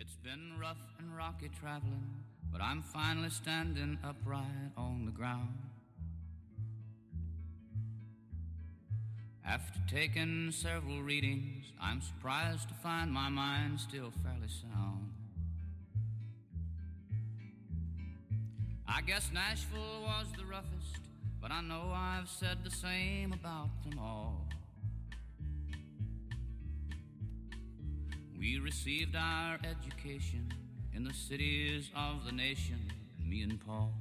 It's been rough and rocky traveling, but I'm finally standing upright on the ground. After taking several readings, I'm surprised to find my mind still fairly sound. I guess Nashville was the roughest, but I know I've said the same about them all. We received our education in the cities of the nation, me and Paul.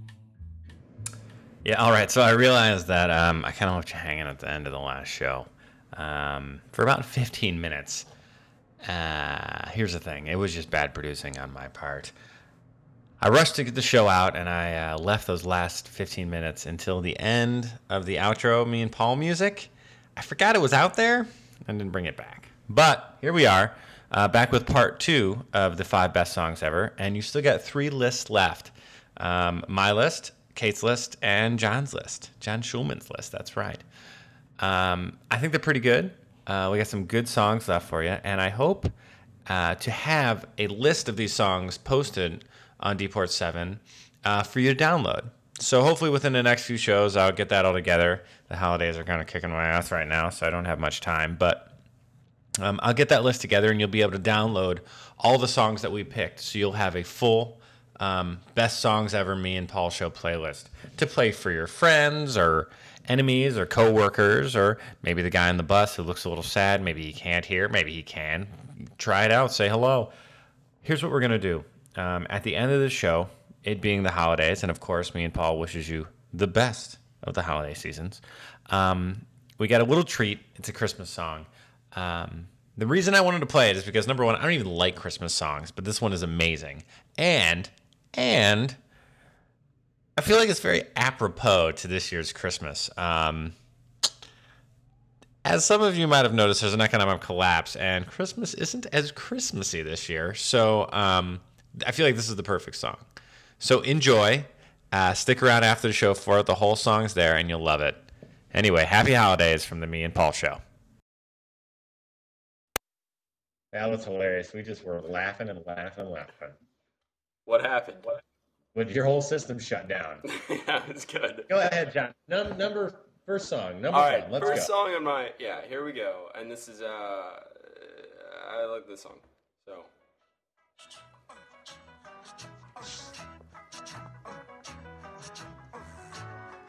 Yeah, all right. So I realized that um, I kind of left you hanging at the end of the last show um, for about 15 minutes. Uh, here's the thing it was just bad producing on my part. I rushed to get the show out and I uh, left those last 15 minutes until the end of the outro, me and Paul music. I forgot it was out there and didn't bring it back. But here we are, uh, back with part two of the five best songs ever. And you still got three lists left um, my list, Kate's list, and John's list. John Schulman's list, that's right. Um, I think they're pretty good. Uh, we got some good songs left for you. And I hope uh, to have a list of these songs posted on Dport 7 uh, for you to download. So hopefully within the next few shows, I'll get that all together. The holidays are kind of kicking my ass right now, so I don't have much time. But um, I'll get that list together, and you'll be able to download all the songs that we picked. So you'll have a full um, best songs ever me and Paul show playlist to play for your friends or enemies or coworkers or maybe the guy on the bus who looks a little sad. Maybe he can't hear. Maybe he can. Try it out. Say hello. Here's what we're gonna do um, at the end of the show, it being the holidays, and of course, me and Paul wishes you the best of the holiday seasons. Um, we got a little treat. It's a Christmas song. Um, the reason I wanted to play it is because number one, I don't even like Christmas songs, but this one is amazing, and and I feel like it's very apropos to this year's Christmas. Um, as some of you might have noticed, there's an economic collapse, and Christmas isn't as Christmassy this year. So um, I feel like this is the perfect song. So enjoy. Uh, stick around after the show for it. The whole song's there, and you'll love it. Anyway, happy holidays from the Me and Paul Show. That was hilarious. We just were laughing and laughing and laughing. What happened? When your whole system shut down. yeah, it's good. Go ahead, John. Num- number first song. Number All one. Let's first go. song on my yeah. Here we go, and this is uh, I like this song. So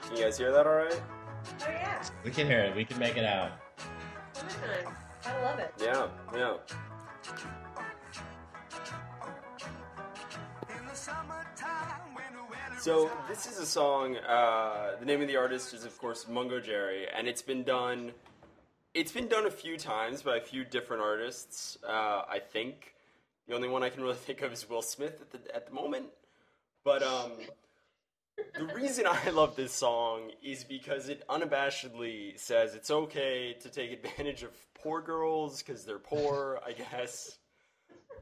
can you guys hear that all right? Oh yeah, We can hear it. We can make it out. summertime. I love it. Yeah, yeah. So this is a song. Uh, the name of the artist is, of course, Mungo Jerry, and it's been done. It's been done a few times by a few different artists. Uh, I think the only one I can really think of is Will Smith at the at the moment. But um, the reason I love this song is because it unabashedly says it's okay to take advantage of poor girls because they're poor, I guess.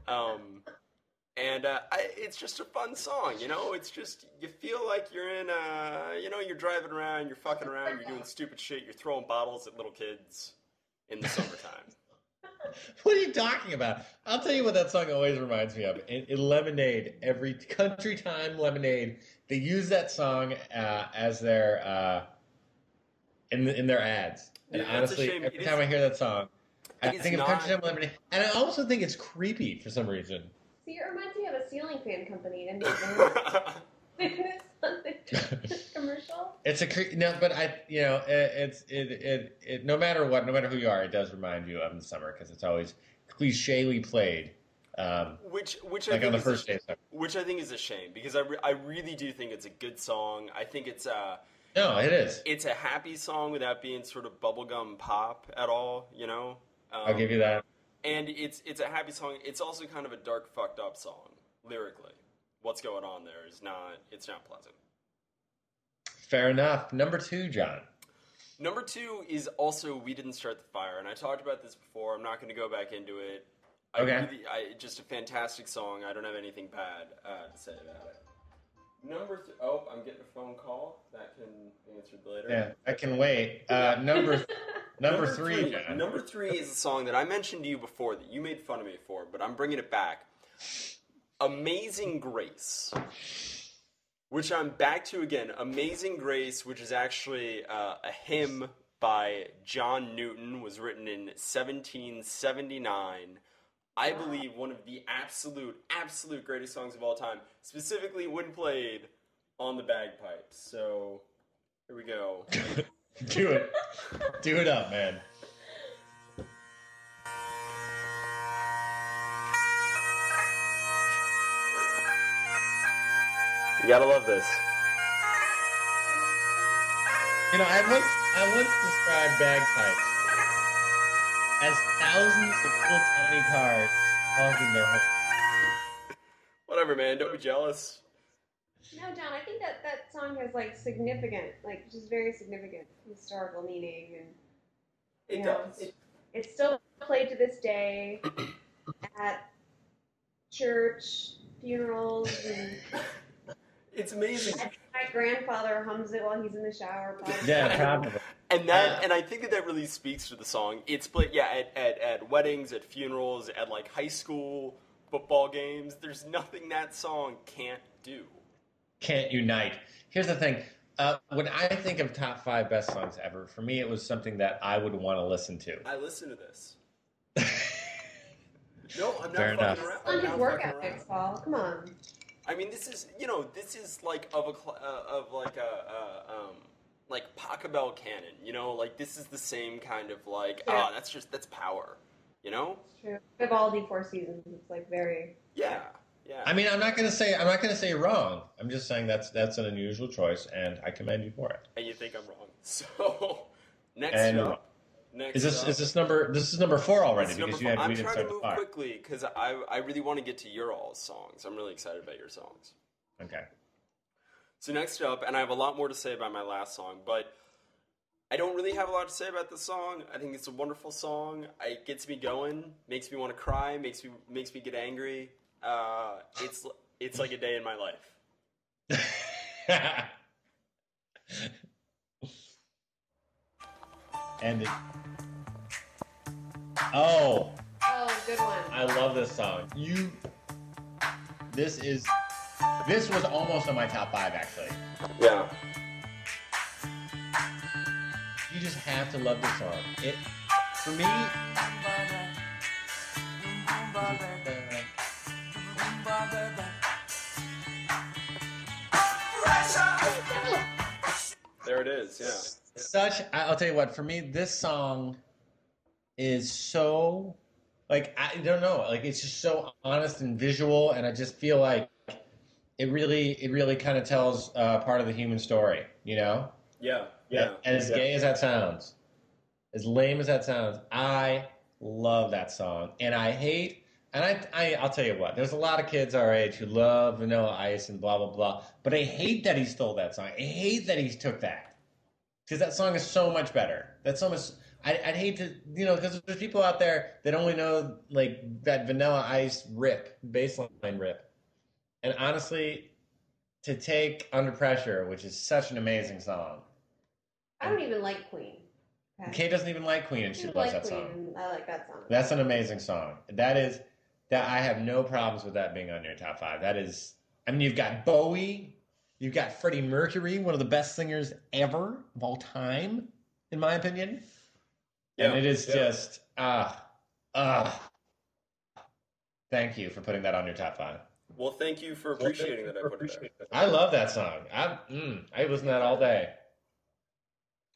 Um, and uh, I, it's just a fun song, you know. It's just you feel like you're in, uh, you know, you're driving around, you're fucking around, you're doing stupid shit, you're throwing bottles at little kids in the summertime. What are you talking about? I'll tell you what that song always reminds me of. In, in Lemonade, every Country Time Lemonade, they use that song uh, as their uh, in the, in their ads. And Yeah, honestly, every It time is- I hear that song, I It's think of Country Time Lemonade, and I also think it's creepy for some reason. See, it reminds me of a ceiling fan company in It's on the commercial. It's a cre- no, but I, you know, it, it's it, it it no matter what, no matter who you are, it does remind you of the summer because it's always clichély played, um, which, which I think on the is a first day. Which I think is a shame because I, re- I really do think it's a good song. I think it's a No, it is. it's a happy song without being sort of bubblegum pop at all. You know, um, I'll give you that. And it's it's a happy song. It's also kind of a dark, fucked up song lyrically. What's going on there is not it's not pleasant. Fair enough. Number two, John. Number two is also "We Didn't Start the Fire," and I talked about this before. I'm not going to go back into it. I Okay. Really, I, just a fantastic song. I don't have anything bad uh, to say about it. Number th- oh, I'm getting a phone call that can be answered later. Yeah, I can wait. Uh, number number three, John. Number three is a song that I mentioned to you before that you made fun of me for, but I'm bringing it back. Amazing Grace, which I'm back to again. Amazing Grace, which is actually uh, a hymn by John Newton, was written in 1779. I believe one of the absolute, absolute greatest songs of all time, specifically when played on the bagpipes. So here we go. Do it. Do it up, man. You gotta love this. You know, I once I once described bagpipes as thousands of little tiny cars honking their horn. Whatever, man. Don't be jealous. No, John, I think that that song has like significant, like just very significant historical meaning, and It know, does. it- it's still played to this day at church, funerals, and It's amazing. my grandfather hums it while he's in the shower. probably. Yeah, probably. And that, and I think that that really speaks to the song. It's played, yeah, at, at, at weddings, at funerals, at like high school football games. There's nothing that song can't do. Can't unite. Here's the thing. Uh, when I think of top five best songs ever, for me, it was something that I would want to listen to. I listen to this. No, I'm not Fair fucking enough. around. on I'm his not work fucking around. Paul. Come on. I mean, this is you know, this is like of a cl- uh, of like a uh, um like Pachelbel canon. You know, like this is the same kind of like Yeah. ah, that's just that's power. You know? It's true. Vivaldi Four Seasons. It's like very. Yeah, yeah. I mean, I'm not gonna say I'm not gonna say wrong. I'm just saying that's that's an unusual choice, and I commend you for it. and you think I'm wrong. So next And- up, next Is this up, is this number this is number four already because number you four. had I'm we didn't trying to start the move quickly because I I really want to get to your all's songs. I'm really excited about your songs. Okay. So next up, and I have a lot more to say about my last song, but I don't really have a lot to say about this song. I think it's a wonderful song. It gets me going, makes me want to cry, makes me makes me get angry. Uh, it's it's like a day in my life. and it, oh, Oh, good one. I love this song. You, this is, this was almost on my top five actually. Yeah. You just have to love this song. It, for me. There it is. Yeah. Such, I- I'll tell you what. For me, this song is so, like, I don't know, like it's just so honest and visual, and I just feel like it really, it really kind of tells uh, part of the human story, you know. Yeah. Yeah. And as gay as that sounds, as lame as that sounds, I love that song, and I hate. And I, I, I'll tell you what. There's a lot of kids our age who love Vanilla Ice and blah blah blah. But I hate that he stole that song. I hate that he took that because that song is so much better. That song is. I, I'd hate to, you know, because there's people out there that only know like that Vanilla Ice rip, baseline rip, and honestly, to take Under Pressure, which is such an amazing song. I don't even like Queen. Okay? Kay doesn't even like Queen, and she loves like that Queen. song. I like that song. That's an amazing song. That is that I have no problems with that being on your top five. That is, I mean, you've got Bowie, you've got Freddie Mercury, one of the best singers ever of all time, in my opinion. Yeah, and it is yeah. just ah ah. Thank you for putting that on your top five. Well, thank you for appreciating that. I put it there. I love that song. I mm, I listen to that all day.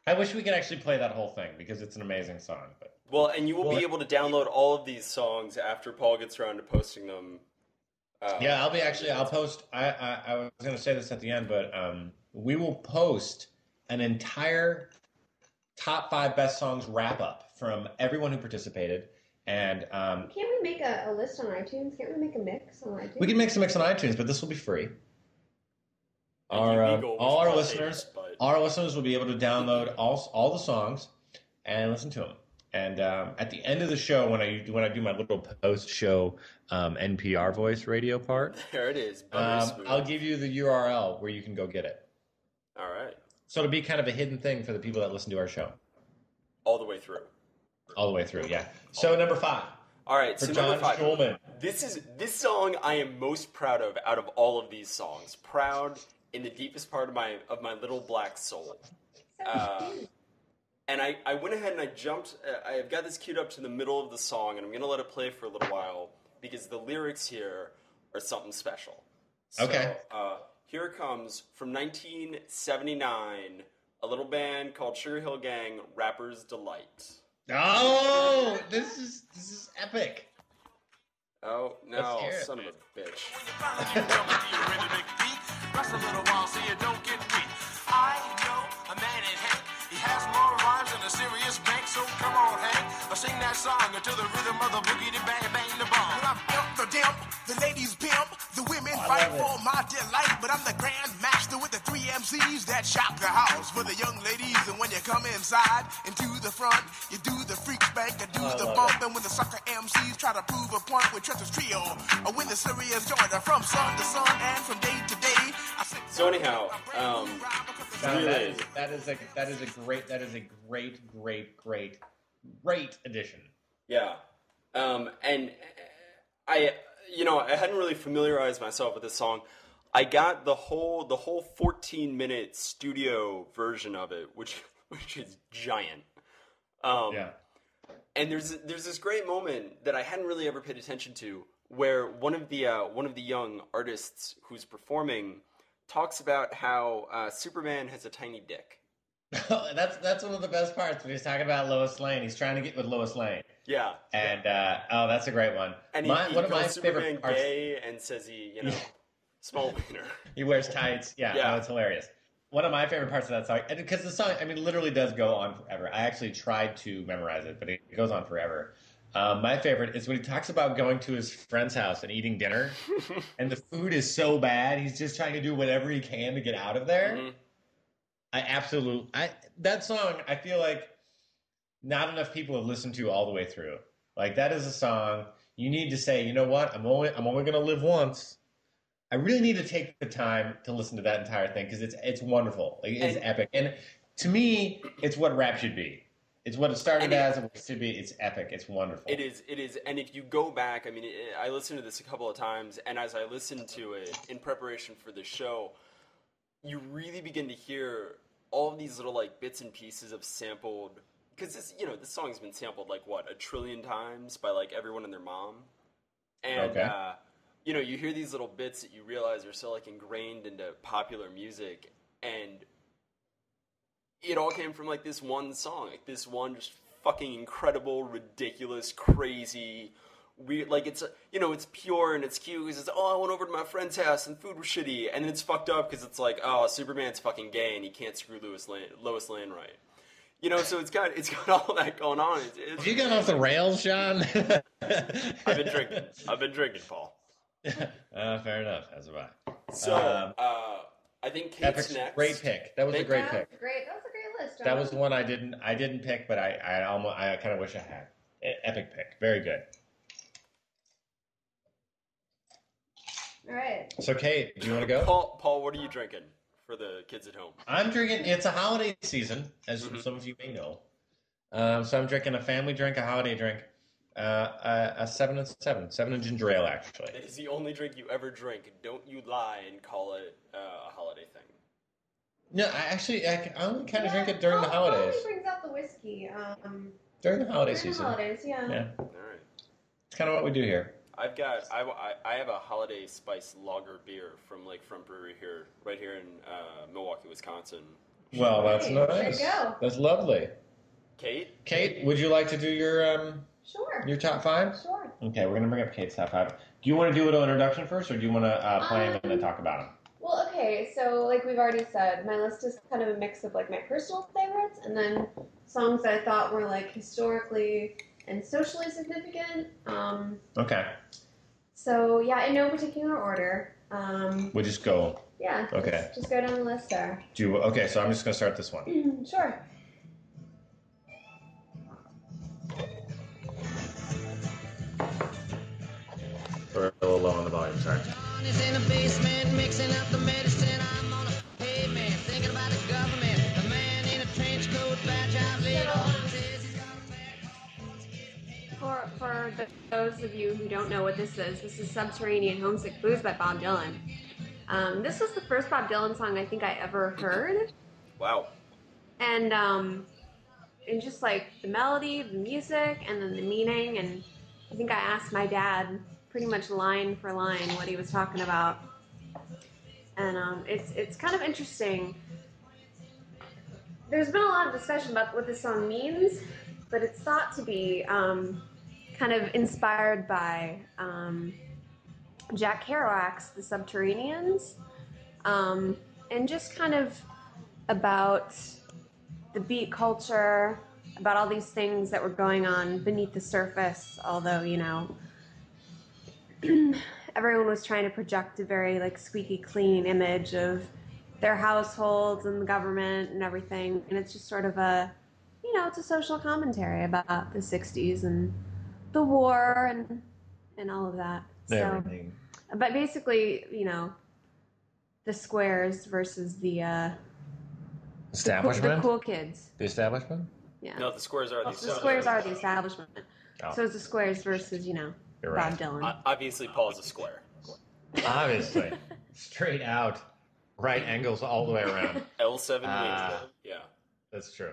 I wish we could actually play that whole thing because it's an amazing song. But Well, and you will Well, be able to download all of these songs after Paul gets around to posting them. Uh, Yeah, I'll be actually. I'll post. I I, I was going to say this at the end, but um, we will post an entire top five best songs wrap up from everyone who participated, and um, Can't we make a, a list on iTunes? Can't we make a mix on iTunes? we can make some mix on iTunes, but this will be free. Our illegal, all our listeners, hates, but- our listeners will be able to download all all the songs and listen to them. And um, at the end of the show, when I when I do my little post show um, NPR voice radio part, There it is. Um. I'll give you the URL where you can go get it. All right. So it'll be kind of a hidden thing for the people that listen to our show All the way through. all the way through. Yeah. So number five. All right, For so John number five. Schulman. This is this song I am most proud of out of all of these songs. Proud in the deepest part of my of my little black soul. Uh. And I, I went ahead and I jumped. Uh, I've got this queued up to the middle of the song, and I'm gonna let it play for a little while because the lyrics here are something special. So, Okay. Uh, here it comes from 1979. A little band called Sugar Hill Gang, Rapper's Delight. Oh, this is this is epic. Oh no, Let's hear it. son of a bitch! Rest a little while so you don't get weak. I know a man in Hank. He has more rhymes than a serious bank. So come on, Hank. I sing that song to the rhythm of the boogie, the bang, bang, the bomb. I'm pimp the dimp, the ladies pimp, the women I fight love for my delight. But I'm the grand master with the three MCs that shock the house for the young ladies. And when you come inside into the front, you do the freak spank, you do I the bump. it. And when the sucker MCs try to prove a point with Trent's trio, or win the serious joint, or from sun to sun and from day to day. I So anyhow, um, that Really? is that is a that is a great that is a great great great great addition. Yeah. Um, and I, you know, I hadn't really familiarized myself with this song. I got the whole the whole 14 minute studio version of it, which which is giant. Um, Yeah. and there's there's this great moment that I hadn't really ever paid attention to, where one of the uh, one of the young artists who's performing talks about how uh, Superman has a tiny dick. that's that's one of the best parts when he's talking about Lois Lane. He's trying to get with Lois Lane, Yeah, and uh, oh, that's a great one. and My- he one of my Superman favorite parts. gay and says he, you know, small wiener. He wears tights. Yeah, Yeah. no, it's hilarious. One of my favorite parts of that song, and because the song, I mean, literally does go on forever. I actually tried to memorize it, but it goes on forever. Um, my favorite is when he talks about going to his friend's house and eating dinner, and the food is so bad, he's just trying to do whatever he can to get out of there. Mhm. I absolutely, I that song, I feel like not enough people have listened to all the way through. Like that is a song you need to say, you know what, I'm only I'm only going to live once. I really need to take the time to listen to that entire thing because it's it's wonderful. Like, it's And- epic, and to me, it's what rap should be. It's what it started it- as, and what it should be. It's epic. It's wonderful. It is, it is, and if you go back, I mean, it, I listened to this a couple of times, and as I listened to it in preparation for the show, you really begin to hear all of these little like bits and pieces of sampled, because this, you know, this song's been sampled like what a trillion times by like everyone and their mom, and Okay. uh, you know, you hear these little bits that you realize are so like ingrained into popular music, and it all came from like this one song, like this one just fucking incredible, ridiculous, crazy, weird. Like it's you know it's pure and it's cute because it's oh I went over to my friend's house and food was shitty, and then it's fucked up because it's like oh Superman's fucking gay and he can't screw Lois Lane, Lois Lane right. You know, so it's got it's got all that going on. It's, it's, Have you gone off the rails, Sean? I've been drinking. I've been drinking, Paul. uh, fair enough. As have I. So Um, uh, I think Kate's Epic, next. great pick. That was a great pick. great. That was a great list. That was the one I didn't I didn't pick, but I I almost I kind of wish I had. Epic pick, very good. All right. So Kate, do you want to go? Paul, Paul, what are you drinking for the kids at home? I'm drinking. It's a holiday season, as Mhm. some of you may know. Um, so I'm drinking a family drink, a holiday drink, uh, a, a seven and seven, seven and ginger ale actually. It is the only drink you ever drink. Don't you lie and call it uh, a holiday thing. No, I actually I, I only kind of Yeah, drink it during the Paul- Paul holidays. always brings out the whiskey. Um, During the holiday during the season, holidays, yeah. yeah, All right. it's kind of what we do here. I've got I, I, I have a holiday spice lager beer from Lakefront Brewery here, right here in uh, Milwaukee, Wisconsin. Well, that's Hey, there you nice. go. That's lovely. Kate, Kate, would you like to do your um Sure. your top five? Sure. Okay, we're gonna bring up Kate's top five. Do you want to do a little introduction first, or do you want to uh, play them and then Um, talk about them? Well, okay, so like we've already said, my list is kind of a mix of like my personal favorites and then songs that I thought were like historically and socially significant. Um, Okay, so yeah, in no particular order. Um, we'll just go. yeah. Okay. Just, go down the list there. Do you, okay, so I'm just gonna start this one. sure. We're a little low on the volume. Sorry. Those of you who don't know what this is, this is Subterranean Homesick Blues by Bob Dylan. Um, this was the first Bob Dylan song I think I ever heard. Wow. and um and just like the melody the music and then the meaning and i think i asked my dad pretty much line for line what he was talking about and um, it's it's kind of interesting there's been a lot of discussion about what this song means but it's thought to be um, kind of inspired by um, jack kerouac's the subterraneans um, and just kind of about the beat culture, about all these things that were going on beneath the surface, although, you know, everyone was trying to project a very like squeaky clean image of their households and the government and everything. And it's just sort of a you know, it's a social commentary about the 60s and the war and and all of that. So Everything. but basically, you know, the squares versus the uh the cool, Establishment? the cool kids. The establishment? Yeah. No, the squares are the the squares are the establishment. Oh. So it's the squares versus, you know, You're Bob right. Dylan. O- Obviously, Paul's a square. Obviously. Straight out. Right angles all the way around. L7 Ah. wings. Yeah. That's true.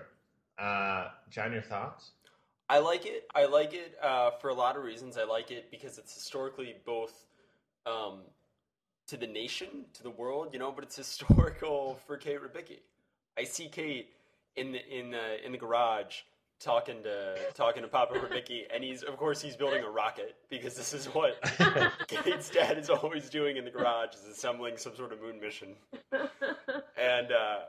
Uh, John, your thoughts? I like it. I like it uh, for a lot of reasons. I like it because it's historically both um, to the nation, to the world, you know, but it's historical for Kate Rabicki. I see Kate in the in the in the garage talking to talking to Papa Rabicki, and he's of course he's building a rocket because this is what Kate's dad is always doing in the garage is assembling some sort of moon mission. And uh,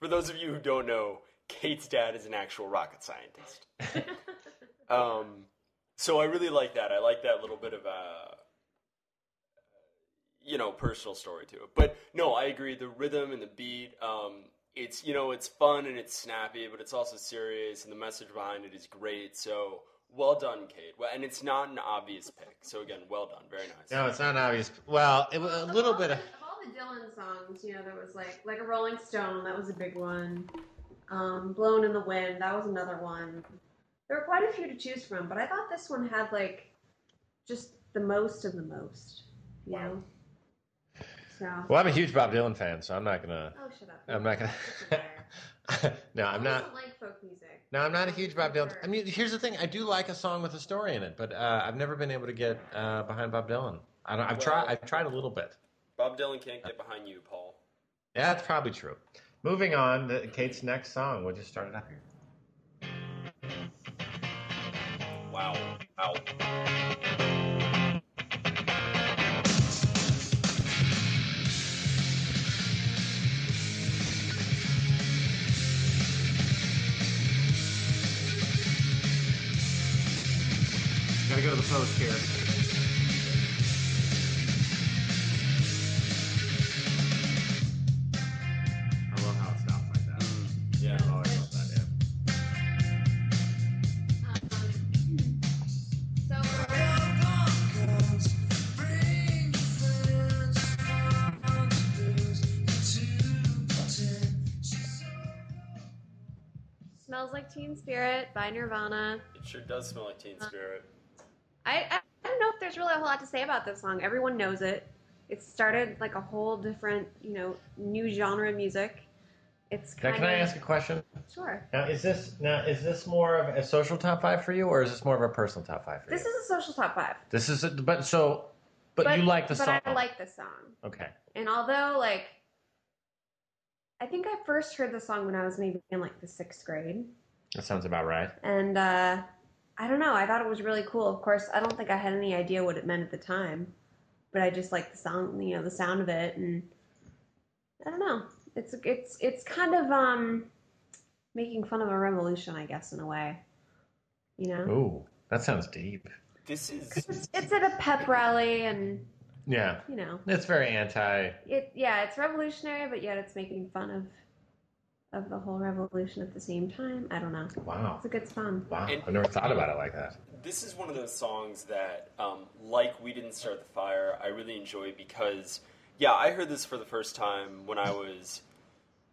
for those of you who don't know, Kate's dad is an actual rocket scientist. Um, so I really like that. I like that little bit of a, you know, personal story to it. But no, I agree. The rhythm and the beat, um, it's you know, it's fun and it's snappy, but it's also serious, and the message behind it is great. So well done, Kate. Well, and it's not an obvious pick. So again, well done. Very nice. No, it's not obvious. Well, it was a little bit all of. of all the Dylan songs, you know, there was like like a Rolling Stone, that was a big one. Um, Blowin' in the Wind, that was another one. There were quite a few to choose from, but I thought this one had like just the most of the most. You know? So Well, I'm a huge Bob Dylan fan, so I'm not gonna. Oh shut up. I'm not gonna. Such a liar. no, I'm Who not. doesn't like folk music. No, I'm not a huge Bob Dylan. I mean, here's the thing: I do like a song with a story in it, but uh, I've never been able to get uh, behind Bob Dylan. I don't. I've tried. I've tried a little bit. Bob Dylan can't get behind you, Paul. Yeah, that's probably true. Moving on, to Kate's next song. We'll just start it up here. Wow. Wow. Gotta go to the post here. Smells Like Teen Spirit by Nirvana. It sure does smell like Teen uh, Spirit. I, I I don't know if there's really a whole lot to say about this song. Everyone knows it. It started like a whole different, you know, new genre of music. It's Now, kind can I ask a question? sure. Now, is this now is this more of a social top five for you, or is this more of a personal top five for This you? This is a social top five. This is, a, but so, but, you like the but song. I like the song. Okay. And although like I think I first heard the song when I was maybe in like the sixth grade. That sounds about right. And uh I don't know, I thought it was really cool. Of course, I don't think I had any idea what it meant at the time. But I just like the sound you know, the sound of it and I don't know. It's it's it's kind of um making fun of a revolution, I guess, in a way. You know? Ooh, that sounds deep. This is It's, it's at a pep rally and Yeah, you know it's very anti. it yeah it's revolutionary but yet it's making fun of of the whole revolution at the same time i don't know Wow, it's a good song wow. And- I never thought about it like that. this is one of those songs that, um, like We Didn't Start the Fire, I really enjoy because, yeah, I heard this for the first time when I was,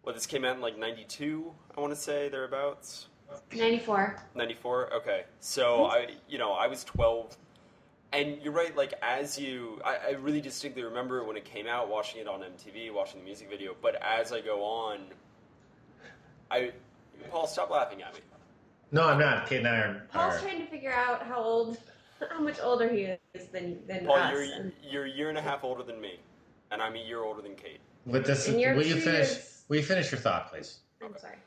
well, this came out in like 92, I want to say, thereabouts. 94. 94 okay so i you know i was 12 and you're right like as you I, I really distinctly remember when it came out watching it on mtv watching the music video but as i go on i paul stop laughing at me No, I'm not. Kate and I are. Paul's are- trying to figure out how old, how much older he is than than paul us. you're and- you're a year and a half older than me and i'm a year older than kate But this, And will you finish? years- Will you finish your thought, please? I'm sorry.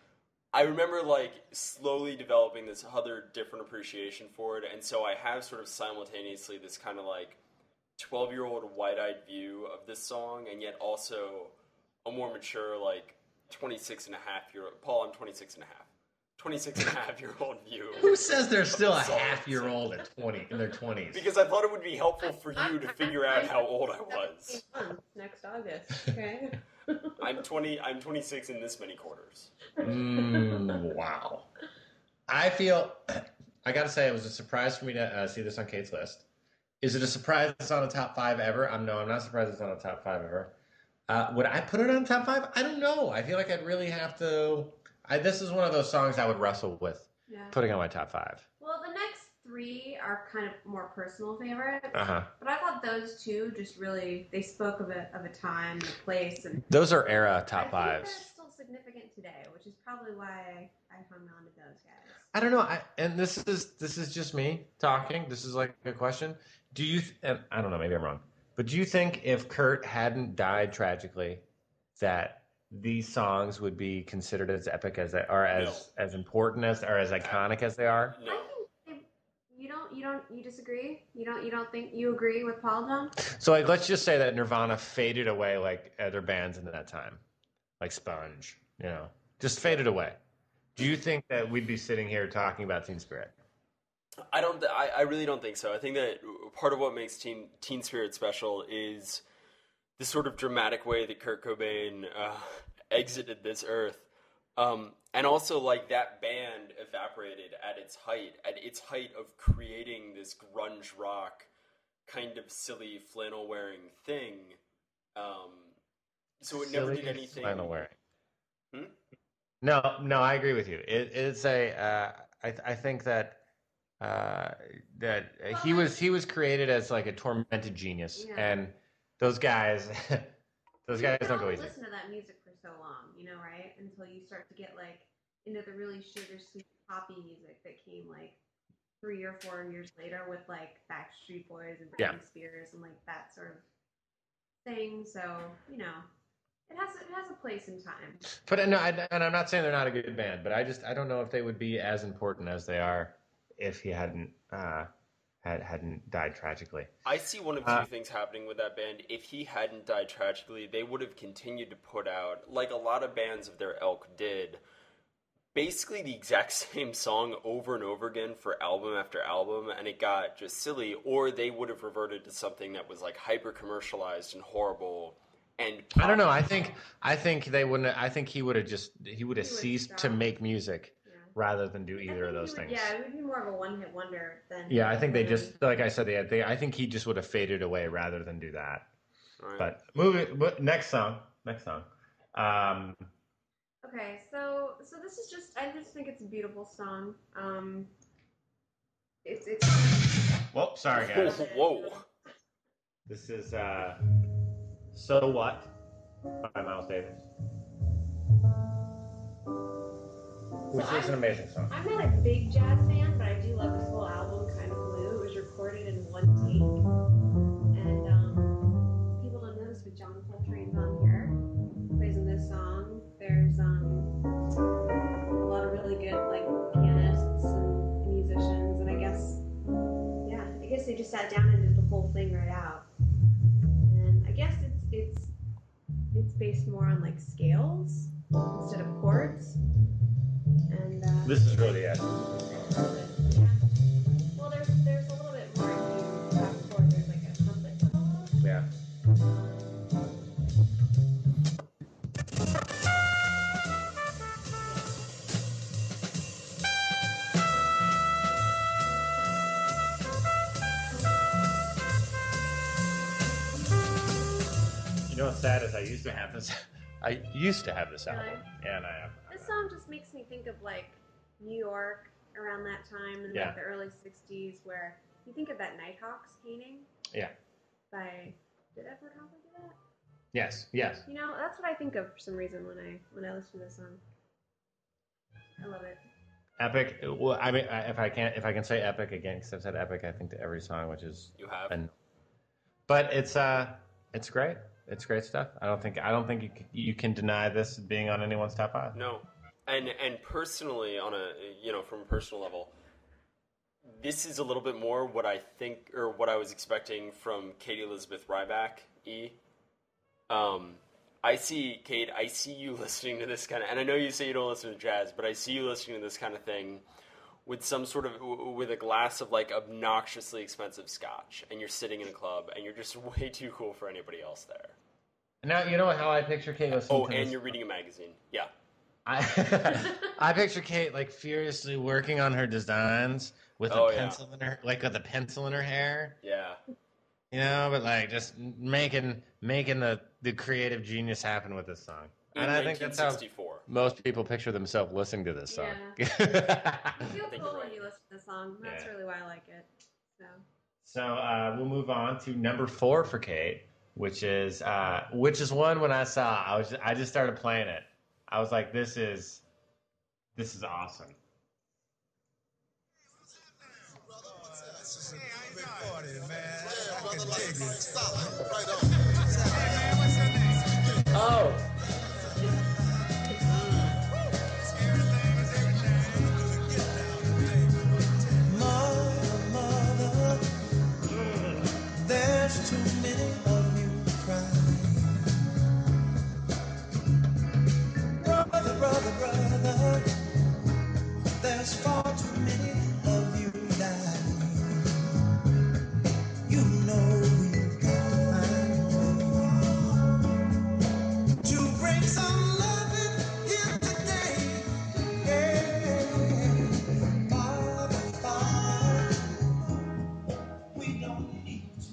I remember like slowly developing this other different appreciation for it, and so I have sort of simultaneously this kind of like 12 year old wide eyed view of this song, and yet also a more mature, like 26 and a half year old Paul, I'm 26 and a half. 26 and a half year old view. Who says they're still a half year old at twenty in their twenties? Because I thought it would be helpful for you to figure out how old I was. Next August. Okay. I'm 20. I'm 26 in this many quarters. Mm, wow. I feel. I gotta say, it was a surprise for me to uh, see this on Kate's list. Is it a surprise it's on the top five ever? I'm no, I'm not surprised it's on the top five ever. Uh, would I put it on top five? I don't know. I feel like I'd really have to. I, this is one of those songs I would wrestle with yeah. putting on my top five. Well, the next three are kind of more personal favorites. Uh huh. But I thought those two just really they spoke of a of a time a place and Those are era I top think fives. they're still significant today, which is probably why I hung on to those guys. I don't know. I, and this is this is just me talking. This is like a question. Do you? th- And I don't know. Maybe I'm wrong. But do you think if Kurt hadn't died tragically, that these songs would be considered as epic as they are, as as important as or as iconic as they are? No. I think they, you don't you don't you disagree? You don't you don't think you agree with Paul John? So like, let's just say that Nirvana faded away like other bands in that time, like Sponge. You know, just faded away. Do you think that we'd be sitting here talking about Teen Spirit? I don't. th- I, I really don't think so. I think that part of what makes Teen Teen Spirit special is the sort of dramatic way that Kurt Cobain uh, exited this earth, um, and also like that band evaporated at its height, at its height of creating this grunge rock kind of silly flannel wearing thing. Um, so it never Silly did anything. flannel wearing. Hmm? No, no, I agree with you. It, it's a. Uh, I, I think that uh, that he was he was created as like a tormented genius, Yeah. and those guys, those guys don't go easy. Listen to that music for so long, you know, right? Until you start to get like into the really sugar sweet poppy music that came like three or four years later with like Backstreet Boys and Britney Yeah. Spears and like that sort of thing. So you know, it has it has a place in time. But no, I, and I'm not saying they're not a good band, but I just I don't know if they would be as important as they are if he hadn't uh, had hadn't died tragically. I see one of two Uh, things happening with that band. If he hadn't died tragically, they would have continued to put out, like a lot of bands of their ilk did, basically the exact same song over and over again for album after album, and it got just silly. Or they would have reverted to something that was like hyper commercialized and horrible. And I don't know. I think I think they wouldn't. I think he would have just he would have ceased to make music Yeah. Rather than do either of those would- things. Yeah, it would be more of a one hit wonder than. Yeah, I think they just like I said. They, they I think he just would have faded away rather than do that. Right. But moving but next song, next song. Um, Okay, so so this is just I just think it's a beautiful song. Um, it's it's. well, sorry guys. Whoa. this is uh, so what by Miles Davis, which So is an I'm- amazing song. I'm not a big jazz fan, but I do love this whole album, Kind of Blue. It was recorded in one take, and um, people don't know this, but John Coltrane's on here. He plays in this song. There's um, a lot of really good like pianists and musicians, and I guess yeah, I guess they just sat down and did the whole thing right out. And I guess it's it's it's based more on like scales This is really it. yeah. Well, there's there's a little bit more to that chord. There's like a trumpet. Yeah. You know what's sad is I used to have this. I used to have this Really? album, and I have. This song just makes me think of like New York around that time in Yeah. like the early '60s, where you think of that Nighthawks painting Yeah. by did Edward Hopper do that? Yes. Yes. You know, that's what I think of for some reason when I when I listen to this song. I love it. Epic. Well, I mean, if I can't, if I can say epic again, because I've said epic, I think to every song, which is You have. And, but it's uh, it's great. It's great stuff. I don't think I don't think you can, you can deny this being on anyone's top five. No, and and personally, on a you know from a personal level, this is a little bit more what I think or what I was expecting from Katie Elizabeth Ryback. E. Um, I see Kate. I see you listening to this kind of, and I know you say you don't listen to jazz, but I see you listening to this kind of thing with some sort of with a glass of like obnoxiously expensive scotch, and you're sitting in a club, and you're just way too cool for anybody else there. Now you know how I picture Kate listening Oh, and this? you're reading a magazine. Yeah. I, I picture Kate like furiously working on her designs with Oh, a yeah. pencil in her, like with a pencil in her hair, Yeah. you know, but like just making making the the creative genius happen with this song. In And I think that's how most people picture themselves listening to this song. You feel cool you're when you listen to the song. That's Yeah. really why I like it. So So uh, we'll move on to number four for Kate, which is uh, which is one when I saw I was I just started playing it. I was like, this is this is awesome. Oh, brother, there's far too many of you dying. You know we've find a to bring some loving here today. Yeah. Father, Father, we don't need to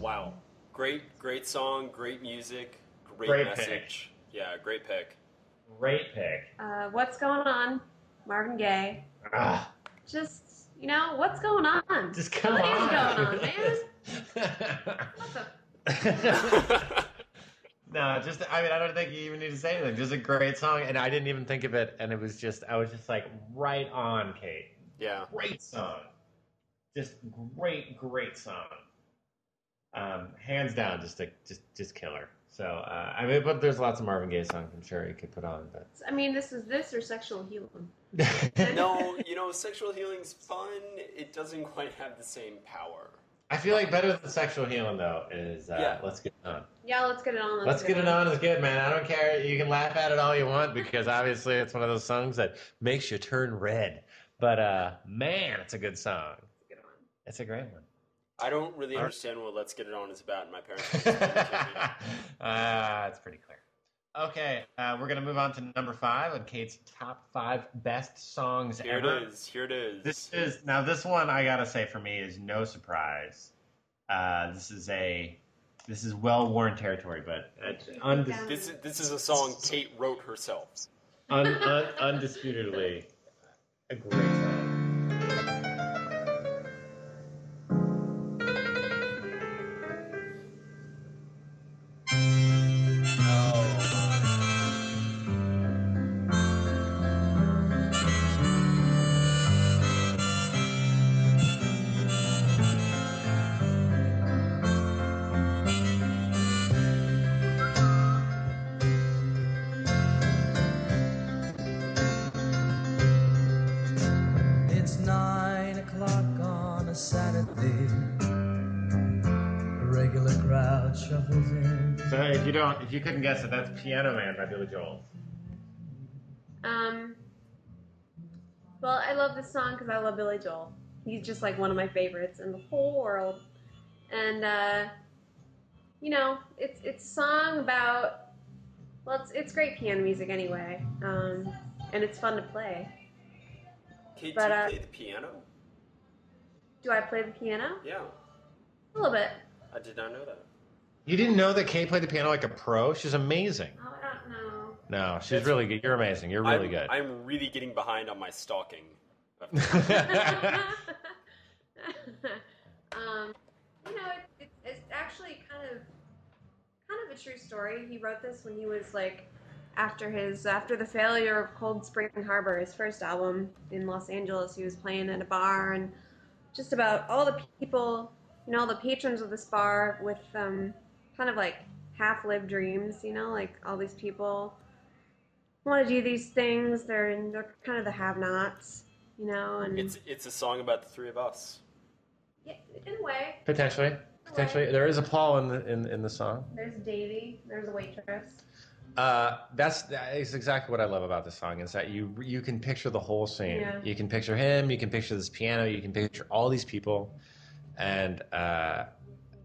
Wow. Great, great song, great music, great, Great message. Yeah, great pick. Great pick. uh, what's going on, Marvin Gaye? Ah, Just you know, what's going on? just come What on. is going on, man? What the? no, just I mean I don't think you even need to say anything. Just a great song, and I didn't even think of it, and it was just I was just like right on, Kate. yeah. Great song, just great, great song. Um, hands down, just a just just killer. So uh, I mean, but there's lots of Marvin Gaye songs I'm sure you could put on, but I mean, this is this or sexual healing. No, you know, sexual healing's fun. It doesn't quite have the same power. I feel like better than sexual healing though is uh, Yeah. let's get it on. Yeah, let's get it on. Let's get it on is good, man. I don't care. You can laugh at it all you want because obviously it's one of those songs that makes you turn red. But uh, man, it's a good song. Get it on. It's a great one. I don't really understand what "Let's Get It On" is about. and My parents. don't explain it to me. uh, it's pretty clear. Okay, uh, we're gonna move on to number five on Kate's top five best songs Here ever. it is. Here it is. This is now. This one I gotta say for me is no surprise. Uh, this is a this is well worn territory, but it's undis- This is this is a song Kate wrote herself. un, un, undisputedly a great song. You don't, if you couldn't guess it, that's Piano Man by Billy Joel. Um. Well, I love this song because I love Billy Joel. He's just like one of my favorites in the whole world, and uh, you know, it's it's a song about. Well, it's it's great piano music anyway, um, and it's fun to play. Kate, But, do you uh, play the piano? Do I play the piano? Yeah, A little bit. I did not know that. You didn't know that Kate played the piano like a pro? She's amazing. Oh, I don't know. No, she's That's- really good. You're amazing. You're really I'm, good. I'm really getting behind on my stalking. um, you know, it, it, it's actually kind of kind of a true story. He wrote this when he was like after his after the failure of Cold Spring Harbor, his first album in Los Angeles. He was playing at a bar and just about all the people, you know, all the patrons of this bar with um, kind of like half-lived dreams. You know, like all these people want to do these things. They're they're kind of the have-nots. You know, and It's it's a song about the three of us. yeah, in a way. Potentially, potentially, there is a Paul in the in, in the song. There's Davy. There's a waitress. Uh, that's that is exactly what I love about this song is that you you can picture the whole scene. Yeah. You can picture him. You can picture this piano. You can picture all these people, and uh,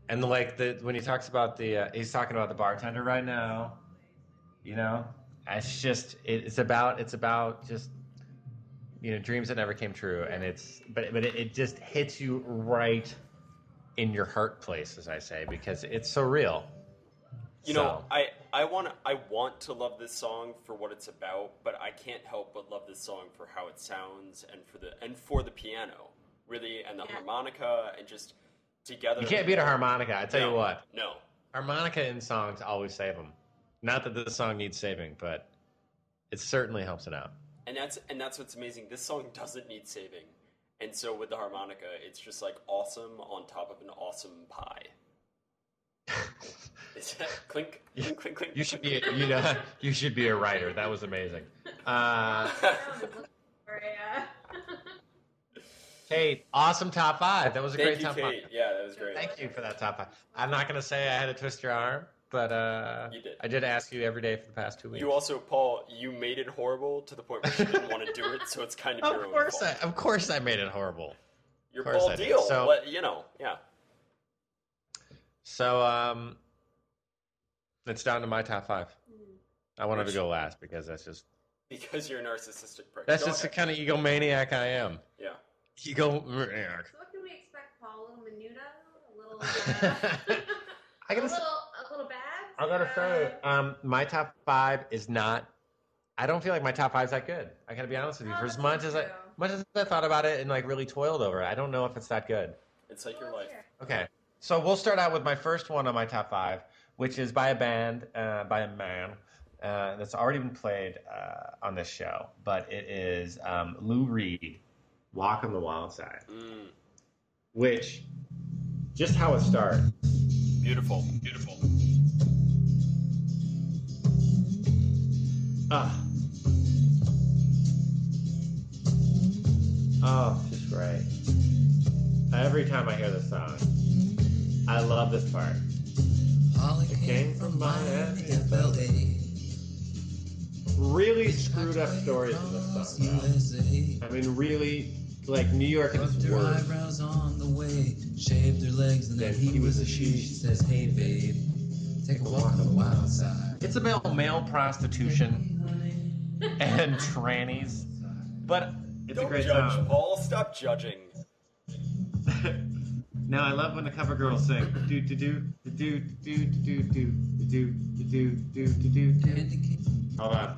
and like the when he talks about the uh, he's talking about the bartender right now. You know, it's just it, it's about it's about just you know dreams that never came true, and it's but but it, it just hits you right in your heart place, as I say, because it's so real. You know, I I want I want to love this song for what it's about, but I can't help but love this song for how it sounds and for the and for the piano, really, and the Yeah. harmonica and just together. You can't beat a harmonica. I tell No, you what. No, Harmonica in songs always save them. Not that this song needs saving, but it certainly helps it out. and that's and that's what's amazing. This song doesn't need saving, and so with the harmonica, it's just like awesome on top of an awesome pie. Clink, clink, clink, clink. You should be, you know, you should be a writer. That was amazing. A, uh, Kate, awesome top five. That was a Thank great you, top Kate. five. Yeah, that was great. Thank you for that top five. I'm not going to say I had to twist your arm, but uh, You did. I did ask you every day for the past two weeks. You also, Paul, you made it horrible to the point where you didn't want to do it, so it's kind of your of own course, fault. I, of course, I made it horrible. Your Paul I deal. So- what, you know, yeah. So, um, it's down to my top five. I wanted Which- to go last because that's just Because you're a narcissistic prick. that's Go just the kind of egomaniac I am. Yeah. Egomaniac. so what can we expect, Paul? A little menudo? A little. Uh, I a gotta little. A little bad. I gotta say, um, my top five is not. I don't feel like my top five is that good. I gotta be honest with you. Oh, For as much not as I, much as I thought about it and like really toiled over it, I don't know if it's that good. It's like your life. Okay, so we'll start out with my first one on my top five, which is by a band, uh, by a man uh, that's already been played uh, on this show, but it is um, Lou Reed, "Walk on the Wild Side," Mm, which just how it starts. beautiful. Beautiful. Ah. Oh, just great. Every time I hear this song, I love this part. Holly It came from Miami, FLA. Really screwed up stories in this song. though. I mean, really, like New York at Rubbed its her eyebrows on the way, shaved her legs, and then he was a she. She says, Hey babe, take a walk on the wild side. It's about male prostitution and trannies, but it's Don't great judge, song. Paul. Stop judging. now I love when the cover girls sing do do do do do do do do do do do do do. candy cane, Hold on.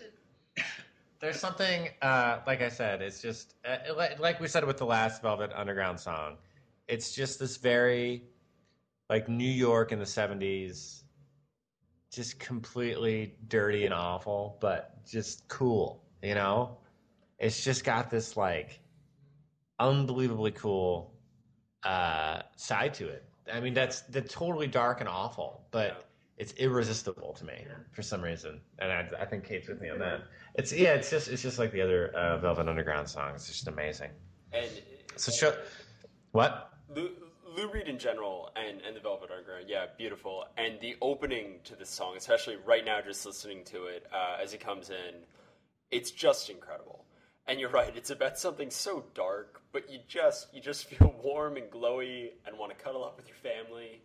There's something, uh, like I said, it's just uh, like, we said with the last Velvet Underground song. It's just this very, like New York in the '70s, just completely dirty and awful, but just cool. You know, it's just got this like unbelievably cool uh, side to it. I mean, that's the totally dark and awful, but it's irresistible to me for some reason, and I, I think Kate's with me on that. It's yeah, it's just it's just like the other uh, Velvet Underground songs. It's just amazing. And So show what? Lou, Lou Reed in general, and and the Velvet Underground. Yeah, beautiful. And the opening to this song, especially right now, just listening to it uh, as it comes in, it's just incredible. And you're right, it's about something so dark, but you just you just feel warm and glowy and want to cuddle up with your family.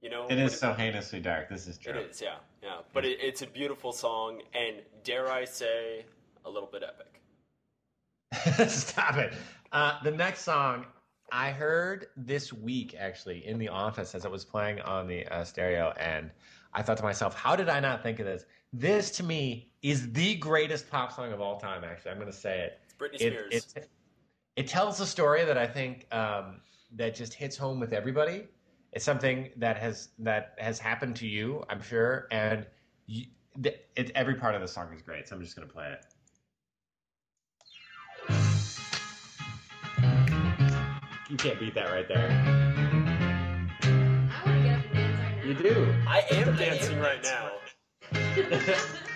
You know, It is so heinously dark. This is true. is, yeah, yeah. But it, it's a beautiful song, and dare I say, a little bit epic. Stop it. Uh, the next song I heard this week, actually, in the office as it was playing on the uh, stereo, and I thought to myself, how did I not think of this? This, to me, is the greatest pop song of all time, actually. I'm going to say it. It's Britney It, Spears. it, it tells a story that I think um, that just hits home with everybody. It's something that has that has happened to you, I'm sure, and you, the, it, every part of the song is great. So I'm just going to play it. You can't beat that right there. I want to get up and dance right now. You do. I am dancing right now.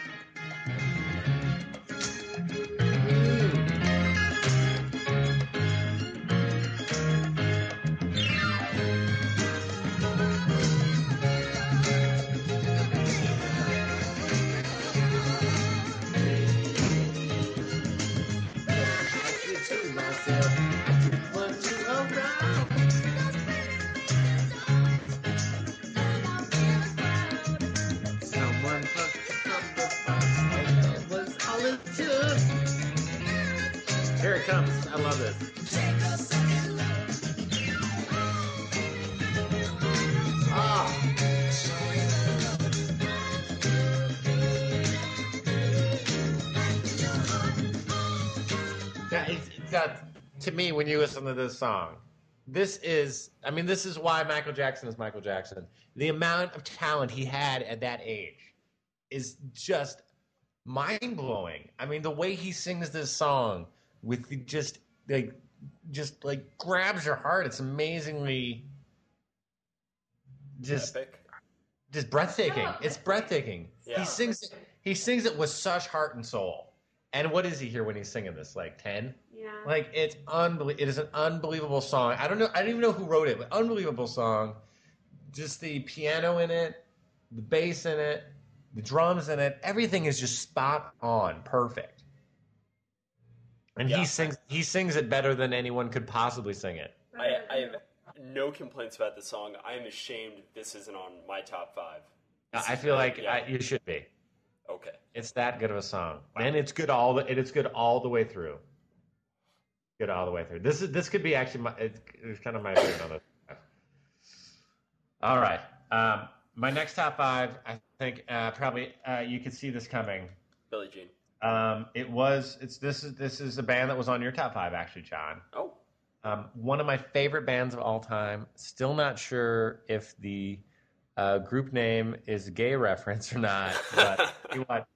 Here it comes. I love this. Ah. That, to me, when you listen to this song, this is, I mean, this is why Michael Jackson is Michael Jackson. The amount of talent he had at that age is just mind blowing. I mean, the way he sings this song with the just like, just like grabs your heart. It's amazingly just Epic. just breathtaking. Yeah. It's breathtaking. Yeah. He sings it, he sings it with such heart and soul. And what is he here when he's singing this? Like ten? Yeah. Like it's unbelievable. It is an unbelievable song. I don't know. I don't even know who wrote it, but unbelievable song. Just the piano in it, the bass in it, the drums in it. Everything is just spot on, perfect. And Yeah. he sings. He sings it better than anyone could possibly sing it. I, I have no complaints about the song. I am ashamed this isn't on my top five. I feel like Yeah. I, you should be. Okay. It's that good of a song, and it's good all the. It's good all the way through. Good all the way through. This is this could be actually my. It's, it's kind of my favorite on the. All right, um, my next top five. I think uh, probably uh, you could see this coming. Billie Jean. Um, it was. It's this is this is a band that was on your top five actually, Jon. Oh, Um, one of my favorite bands of all time. Still not sure if the uh, group name is a gay reference or not, but you what,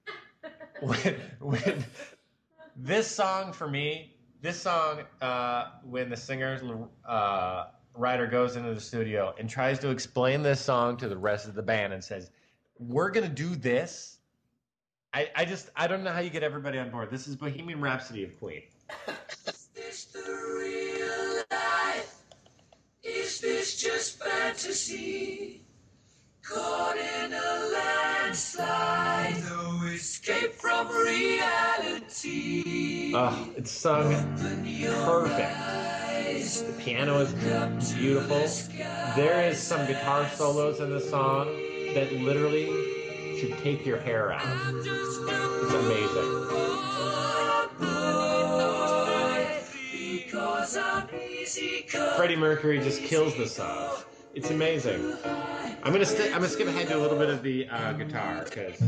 when, when this song for me, this song, uh, when the singer uh, writer goes into the studio and tries to explain this song to the rest of the band and says, "We're gonna do this." I, I just I don't know how you get everybody on board. This is Bohemian Rhapsody of Queen. Is the real life? Is this just fantasy? Caught in a landslide, no escape from reality. Oh, it's sung perfect. The piano is beautiful. There is some guitar solos in the song that literally should take your hair out. It's amazing. Because I'm easy come. Freddie Mercury just kills the song. It's amazing. I'm gonna st- I'm gonna skip ahead to a little bit of the uh, guitar because.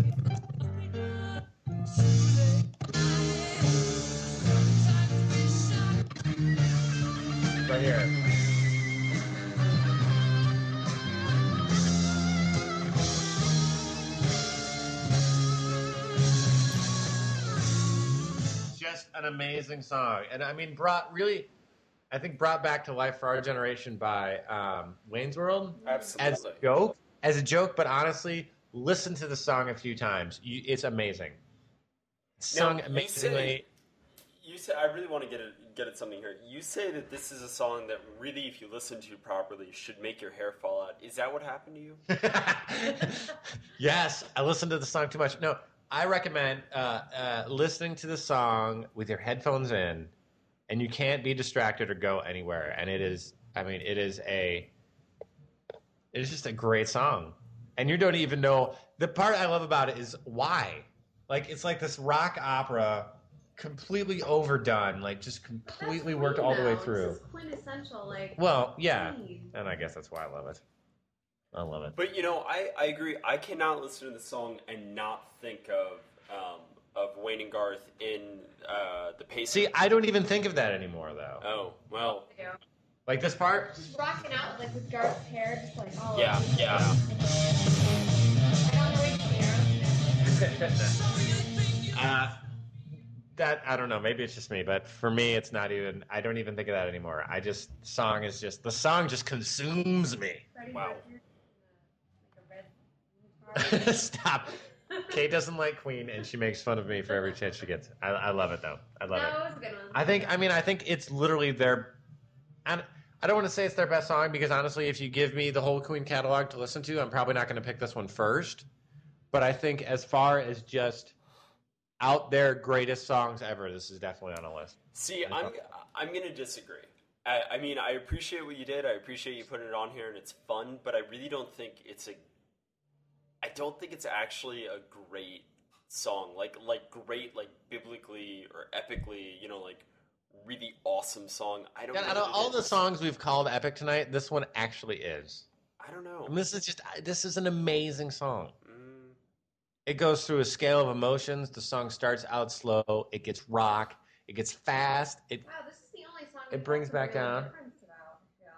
Right here. An amazing song, and I mean, brought really, I think, brought back to life for our generation by um, Wayne's World as a joke, as a joke. But honestly, listen to the song a few times. You, it's amazing. Sung Now, you amazingly. say- You said I really want to get a, get at something here. You say that this is a song that really, if you listen to properly, should make your hair fall out. Is that what happened to you? yes, I listened to the song too much. No, I recommend uh, uh, listening to the song with your headphones in, and you can't be distracted or go anywhere. And it is, I mean, it is a, it is just a great song. And you don't even know the part I love about it is why, like it's like this rock opera, completely overdone, like just completely worked all the way through. This is quintessential, like. Well, yeah, and I guess that's why I love it. I love it. But you know, I, I agree. I cannot listen to the song and not think of um, of Wayne and Garth in uh, the pace. See, I don't even think of that anymore, though. Oh well, Yeah. Like this part, Just rocking out like with Garth's hair, just like all yeah, over. yeah. I don't know which hair. uh, that I don't know. Maybe it's just me, but for me, it's not even. I don't even think of that anymore. I just song is just the song just consumes me. Freddie Wow. Mercury, like a red uniform. Stop. Kate doesn't like Queen, and she makes fun of me for every chance she gets. I, I love it though. I No, love it it. was a good one. I think. I mean, I think it's literally their. And I don't want to say it's their best song because honestly, if you give me the whole Queen catalog to listen to, I'm probably not going to pick this one first. But I think as far as just out there greatest songs ever, this is definitely on a list. See, I'm I'm gonna disagree. I, I mean, I appreciate what you did. I appreciate you putting it on here, and it's fun. But I really don't think it's a. I don't think it's actually a great song. Like like great like biblically or epically, you know, like really awesome song. I don't. Yeah, know out of that it all the songs we've called epic tonight, this one actually is. I don't know. And this is just this is an amazing song. Mm, It goes through a scale of emotions. The song starts out slow, it gets rock, it gets fast, it Wow, this is the only song. It brings back real down. Yeah.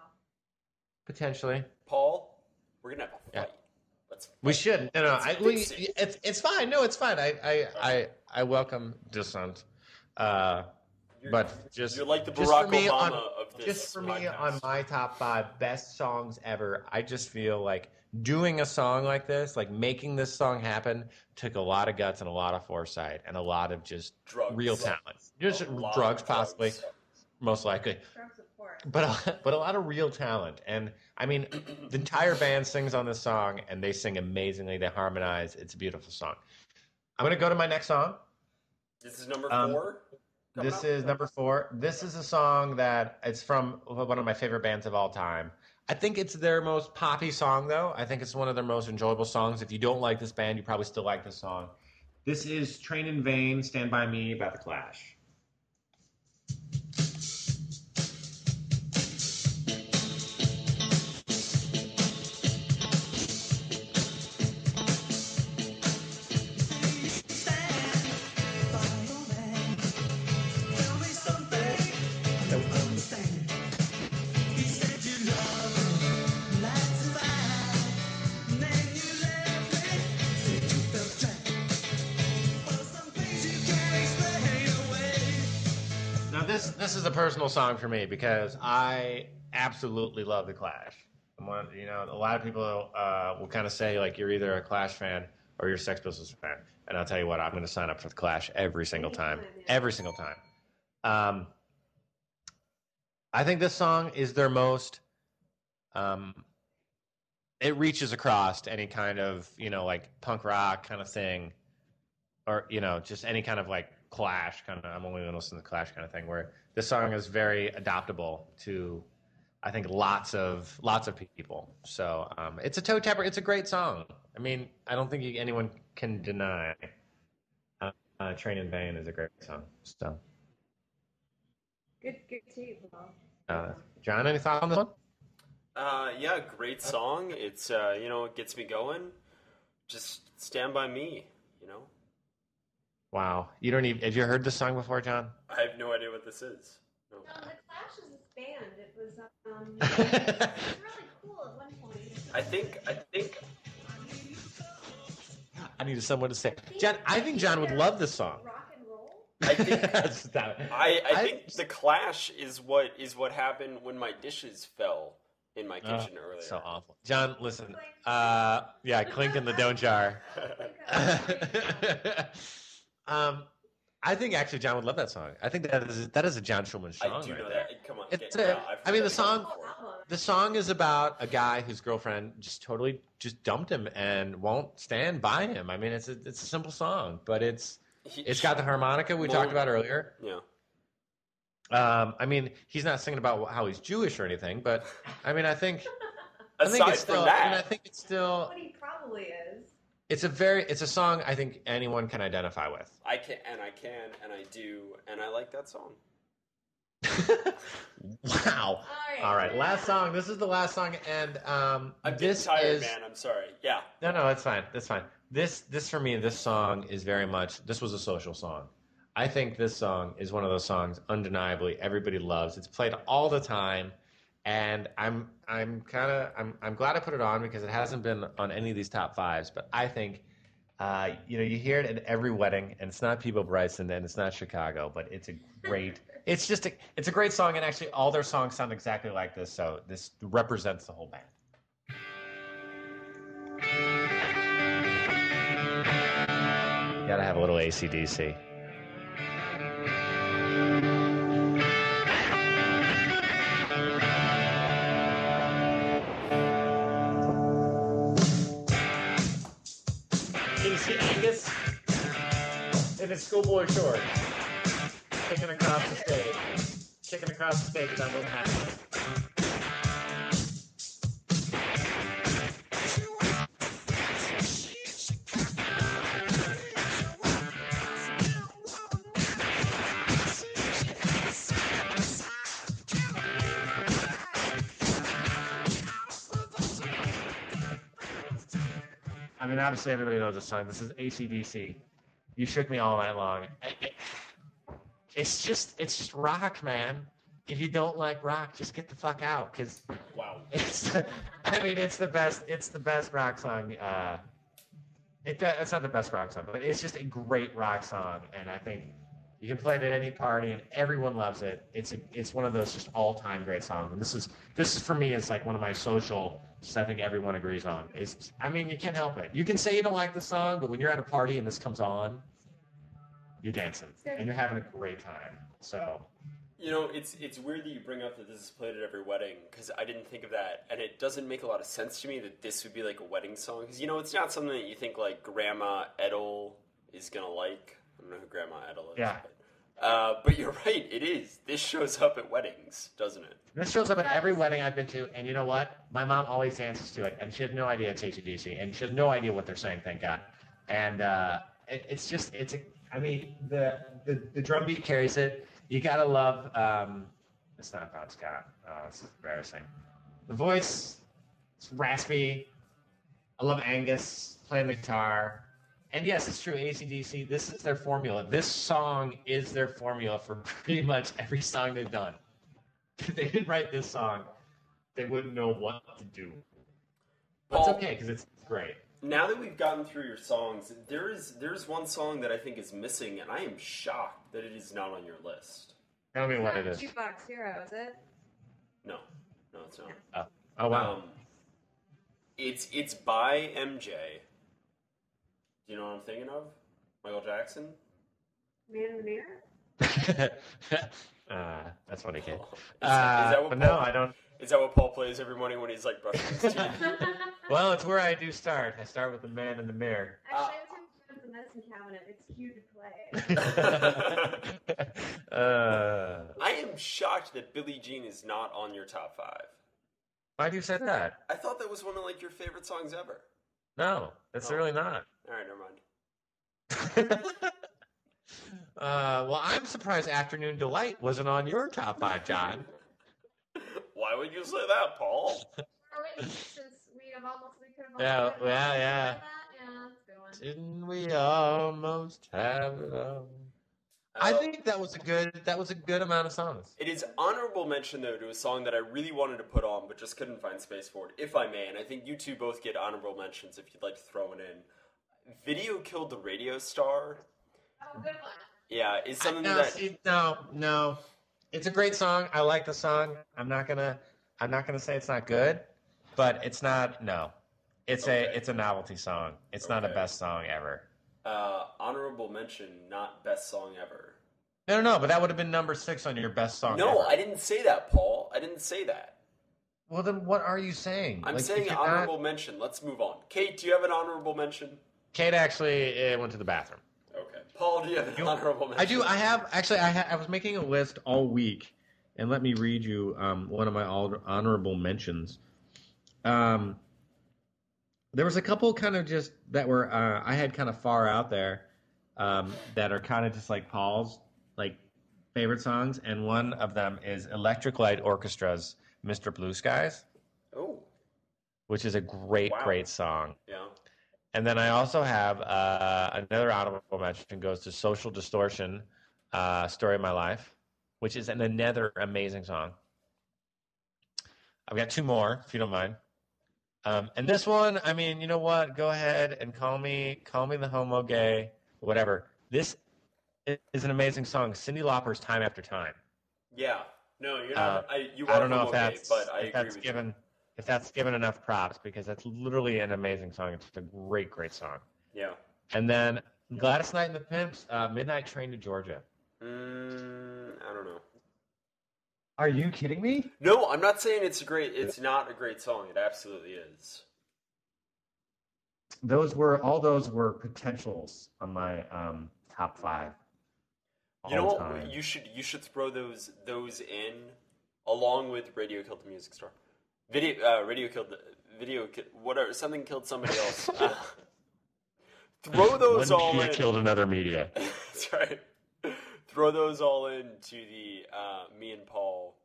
potentially. Paul, we're gonna have a Yeah. Fight. Let's. We should. No, no. I, we, it's it's fine. No, it's fine. I I I, I welcome dissent. Uh, You're- but just you're like the just Barack for me Obama on, of this just for me on my top five best songs ever. I just feel like doing a song like this, like making this song happen, took a lot of guts and a lot of foresight and a lot of just Drugs. real talent. Just A drugs, possibly, drugs. Most likely. But a, but a lot of real talent. And i mean the entire band sings on this song and they sing amazingly. They harmonize. It's a beautiful song. I'm going to go to my next song. This is number Um, four. coming this up? is number four. This is a song that it's from one of my favorite bands of all time. I think it's their most poppy song though. I think it's one of their most enjoyable songs. If you don't like this band you probably still like this song. This is train in vain stand by me by the clash personal song for me because I absolutely love the Clash. I'm one, you know, a lot of people uh, will kind of say like you're either a Clash fan or you're a Sex Pistols fan, and I'll tell you what, I'm going to sign up for the Clash every single time, every single time. Um, I think this song is their most. Um, it reaches across any kind of you know like punk rock kind of thing or you know just any kind of like clash kind of i'm only going to listen to clash kind of thing where this song is very adaptable to i think lots of lots of people so um, it's a toe tapper it's a great song i mean i don't think you, anyone can deny uh, uh, train in vain is a great song so Good, good too, Paul. uh, jon any thoughts on this one Uh, yeah, great song. It's uh, you know, it gets me going. Just stand by me. You know, wow you don't even have you heard this song before jon I have no idea what this is. No. No, the Clash is this band. It was um, it was really cool at one point. I think I think i needed someone to say jon i think jon would love this song Rock and roll. I think Stop it. I, I I- think the clash is what is what happened when my dishes fell in my Oh, kitchen earlier. So awful. Jon, listen. Uh, yeah, clink in the don't jar. um, I think actually Jon would love that song. I think that is that is a Jon Schulman I song. do right know there. that. Come on. It's get- a- yeah, I've mean, the song song- The song is about a guy whose girlfriend just totally just dumped him and won't stand by him. I mean, it's a it's a simple song, but it's it's got the harmonica we talked about earlier. Yeah. Um, I mean, he's not singing about how he's Jewish or anything, but I mean, I think I think Aside it's still. from that, I mean, I think it's still. What he probably is. It's a very. It's a song I think anyone can identify with. I can and I can and I do and I like that song. wow. All right, last song. This is the last song, and um, I'm this tired, is. man. I'm sorry. Yeah. No, no, it's fine. That's fine. This, this for me, this song is very much. This was a social song. I think this song is one of those songs, undeniably, everybody loves. It's played all the time, and I'm, I'm kind of, I'm, I'm glad I put it on because it hasn't been on any of these top fives. But I think, uh, you know, you hear it at every wedding, and it's not Peabo Bryson, and it's not Chicago, but it's a great. It's just a, it's a great song, and actually, all their songs sound exactly like this. So this represents the whole band. You gotta have a little ACDC. In his schoolboy shorts, kicking across the stage, kicking across the stage with that little hat. I mean, obviously everybody knows this song. This is ACDC. You shook me all night long. It's just, it's just rock, man. If you don't like rock, just get the fuck out, because Wow. it's. I mean, it's the best. It's the best rock song. Uh, it, it's not the best rock song, but it's just a great rock song, and I think you can play it at any party, and everyone loves it. It's a, it's one of those just all time great songs. And this is this is for me is like one of my social. I think everyone agrees on. It's, I mean, you can't help it. You can say you don't like the song, but when you're at a party and this comes on, you're dancing and you're having a great time. So You know, it's it's weird that you bring up that this is played at every wedding because I didn't think of that, and it doesn't make a lot of sense to me that this would be like a wedding song. Because you know, it's not something that you think like Grandma Edel is gonna like. I don't know who Grandma is. Yeah. But, uh, but you're right. It is. This shows up at weddings, doesn't it? This shows up at every wedding I've been to, and you know what? My mom always dances to it, and she has no idea it's ACDC, and she has no idea what they're saying, thank God. And uh, it, it's just, it's a, I mean, the, the, the drum beat carries it. You gotta love, um, it's not Bon Scott. Oh, this is embarrassing. The voice, it's raspy. I love Angus playing the guitar. And yes, it's true. ACDC, this is their formula. This song is their formula for pretty much every song they've done. If they didn't write this song, they wouldn't know what to do. But it's okay because it's great. Now that we've gotten through your songs, there is there's one song that I think is missing, and I am shocked that it is not on your list. Tell me what Not it is. Jukebox Hero, is it? No, no, it's not. Oh wow. Um, it's it's by MJ. Do you know what I'm thinking of? Michael Jackson. Man in the Mirror? uh, that's funny, kid. Is, Uh, is that what but Paul, no, I don't. Is that what Paul plays every morning when he's like brushing his teeth? Well, it's where I do start. I start with the man in the mirror. Actually, I was in the medicine cabinet. It's cute to play. uh, I am shocked that Billie Jean is not on your top five. why do you say that? I thought that was one of like your favorite songs ever. No, it's Oh. really not. All right, never mind. uh, well, I'm surprised Afternoon Delight wasn't on your top five, Jon. Why would you say that, Paul? Since we have almost, we could have Yeah, yeah, yeah. Yeah, that's a good one. Didn't we almost have it all? I Uh, think that was a good. That was a good amount of songs. It is honorable mention though to a song that I really wanted to put on, but just couldn't find space for it. If I may, and I think you two both get honorable mentions if you'd like to throw it in. Video killed the radio star. Oh, good one. Yeah, it's something no, that see, no, no. It's a great song. I like the song. I'm not gonna. I'm not gonna say it's not good, but it's not. No, it's Okay. a. It's a novelty song. It's not a best song ever. Uh, honorable mention, not best song ever. No, no, no, but that would have been number six on your best song. No, ever. I didn't say that, Paul. I didn't say that. Well, then what are you saying? I'm Like, saying you're not- honorable mention. Let's move on. Kate, do you have an honorable mention? Kate actually uh, went to the bathroom. Okay. Paul, do you have an honorable mention? I do. I have actually. I, ha- I was making a list all week, and let me read you um, one of my honorable mentions. Um, there was a couple kind of just that were uh, I had kind of far out there um, that are kind of just like Paul's like favorite songs, and one of them is Electric Light Orchestra's "Mr. Blue Skies," Oh, which is a great, Wow. great song. yeah. And then I also have uh, another honorable mention goes to Social Distortion, uh, Story of My Life, which is an, another amazing song. I've got two more, if you don't mind. Um, and this one, I mean, you know what? Go ahead and call me, call me the homo gay, whatever. This is an amazing song. Cyndi Lauper's "Time After Time." Yeah. No, you're Uh, not. I, you I don't know if homo gay, that's but I if that's given if that's given enough props because that's literally an amazing song. It's a great, great song. Yeah. And then Gladys Knight and the Pimps, uh, Midnight Train to Georgia. Mm, I don't know. Are you kidding me? No, I'm not saying it's a great. It's not a great song. It absolutely is. Those were all those were potentials on my um, top five. You know all what? You should you should throw those those in along with Radio Killed the Music Store. Video uh, Radio Killed the video ki- whatever something killed somebody else. Uh, throw those One all media in. killed another media. That's right. Throw those all into the uh, me and Paul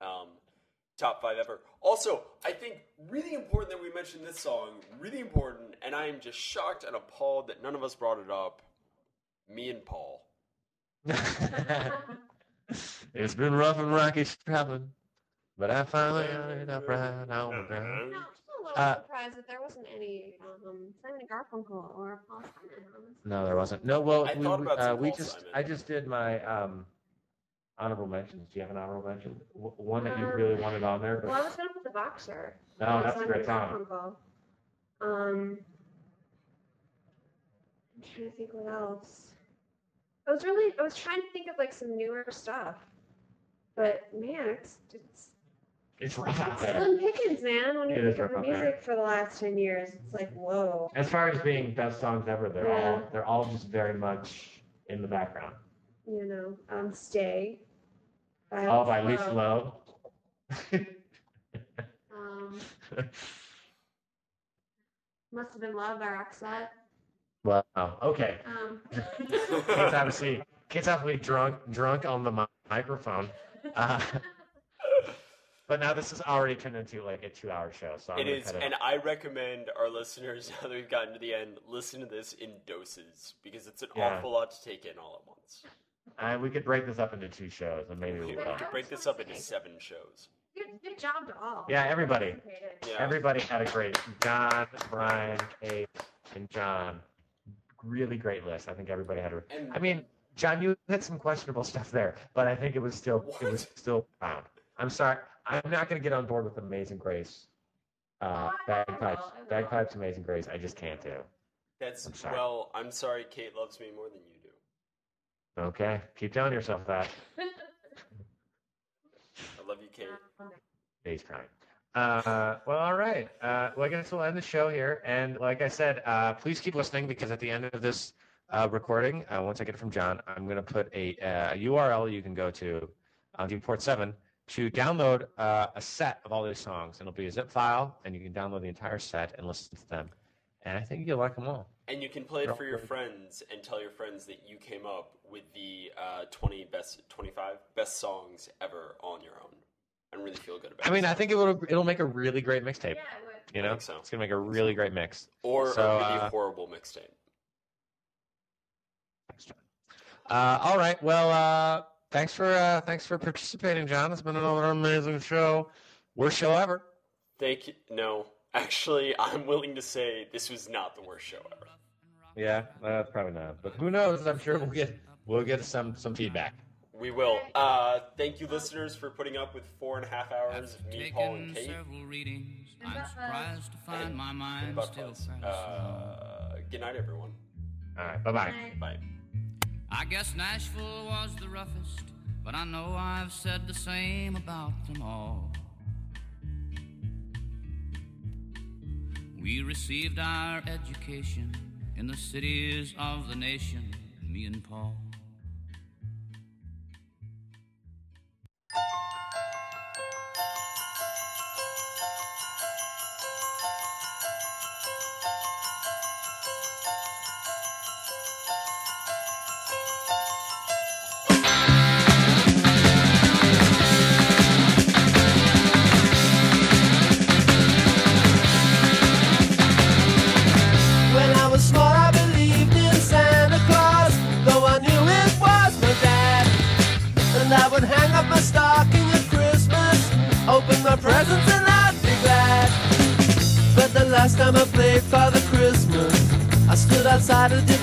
um, top five ever. Also, I think really important that we mention this song. Really important, and I am just shocked and appalled that none of us brought it up. Me and Paul. it's been rough and rocky traveling, but I finally ended up right on the ground. No, I'm little Uh, surprised that there wasn't any um, Simon and Garfunkel or Paul Simon. on. No, there wasn't. No, well, I we, thought we- about uh, some we Paul just Simon. I just did my um, honorable mentions. Do you have an honorable mention? W- one that you really wanted on there, Well, I but was gonna put the boxer. No, Uh, that's a Simon great song. and Garfunkel. Um, I'm trying to think what else. I was really, I was trying to think of like some newer stuff, but man, it's it's it's rough out there. Slim Pickens, man. When It is think of the rough out there. music for the last ten years, it's like whoa. As far as being best songs ever, they're all they're all just very much in the background. You know, um, Stay. By All by Lisa Loeb. Um, Must have been Love by Roxette. wow. Okay. Um. Kids obviously Kate's obviously drunk drunk on the mi- microphone. Uh, but now this has already turned into like a two hour show, so I'm It gonna it and. I recommend our listeners, now that we've gotten to the end, listen to this in doses because it's an Yeah. awful lot to take in all at once. Uh, we could break this up into two shows, and maybe We we could break this up into seven shows. good, good job to all. Yeah, everybody. Yeah. Everybody had a great Jon, Brian, Kate, and Jon. Really great list. I think everybody had a. And- I mean, Jon, you had some questionable stuff there, but I think it was still it was still found. I'm sorry. I'm not going to get on board with Amazing Grace. Uh, I will, bagpipes, bagpipes, Amazing Grace. I just can't do. That's I'm sorry. well. I'm sorry. Kate loves me more than you do. Okay, keep telling yourself that. I love you, Kate. Days crying. Uh, well, all right. Uh, well, I guess we'll end the show here. And like I said, uh, please keep listening because at the end of this uh, recording, uh, once I get it from Jon, I'm going to put a, uh, a URL you can go to on Viewport 7 to download uh, a set of all these songs. And it'll be a zip file, and you can download the entire set and listen to them. And I think you'll like them all. And you can play it for your friends and tell your friends that you came up with the uh, 20 best, 25 best songs ever on your own, and really feel good about. It. I mean, I think it will, it'll make a really great mixtape. Yeah, I would. You I know, think so. it's gonna make a really great mix. or so, a really uh, horrible mixtape. Thanks, Jon. Uh, all right. Well, uh, thanks for uh, thanks for participating, Jon. It's been another amazing show. Worst show ever. Thank you. No, actually, I'm willing to say this was not the worst show ever. Yeah, that's uh, probably not. But who knows? I'm sure we'll get we'll get some some feedback. We will. Uh, thank you, listeners, for putting up with four and a half hours of me, Paul, and Kate. Readings, I'm surprised to find my mind still. Uh, good night, everyone. All right. Bye-bye. bye. bye. I guess Nashville was the roughest, but I know I've said the same about them all. We received our education in the cities of the nation, me and Paul. gotta do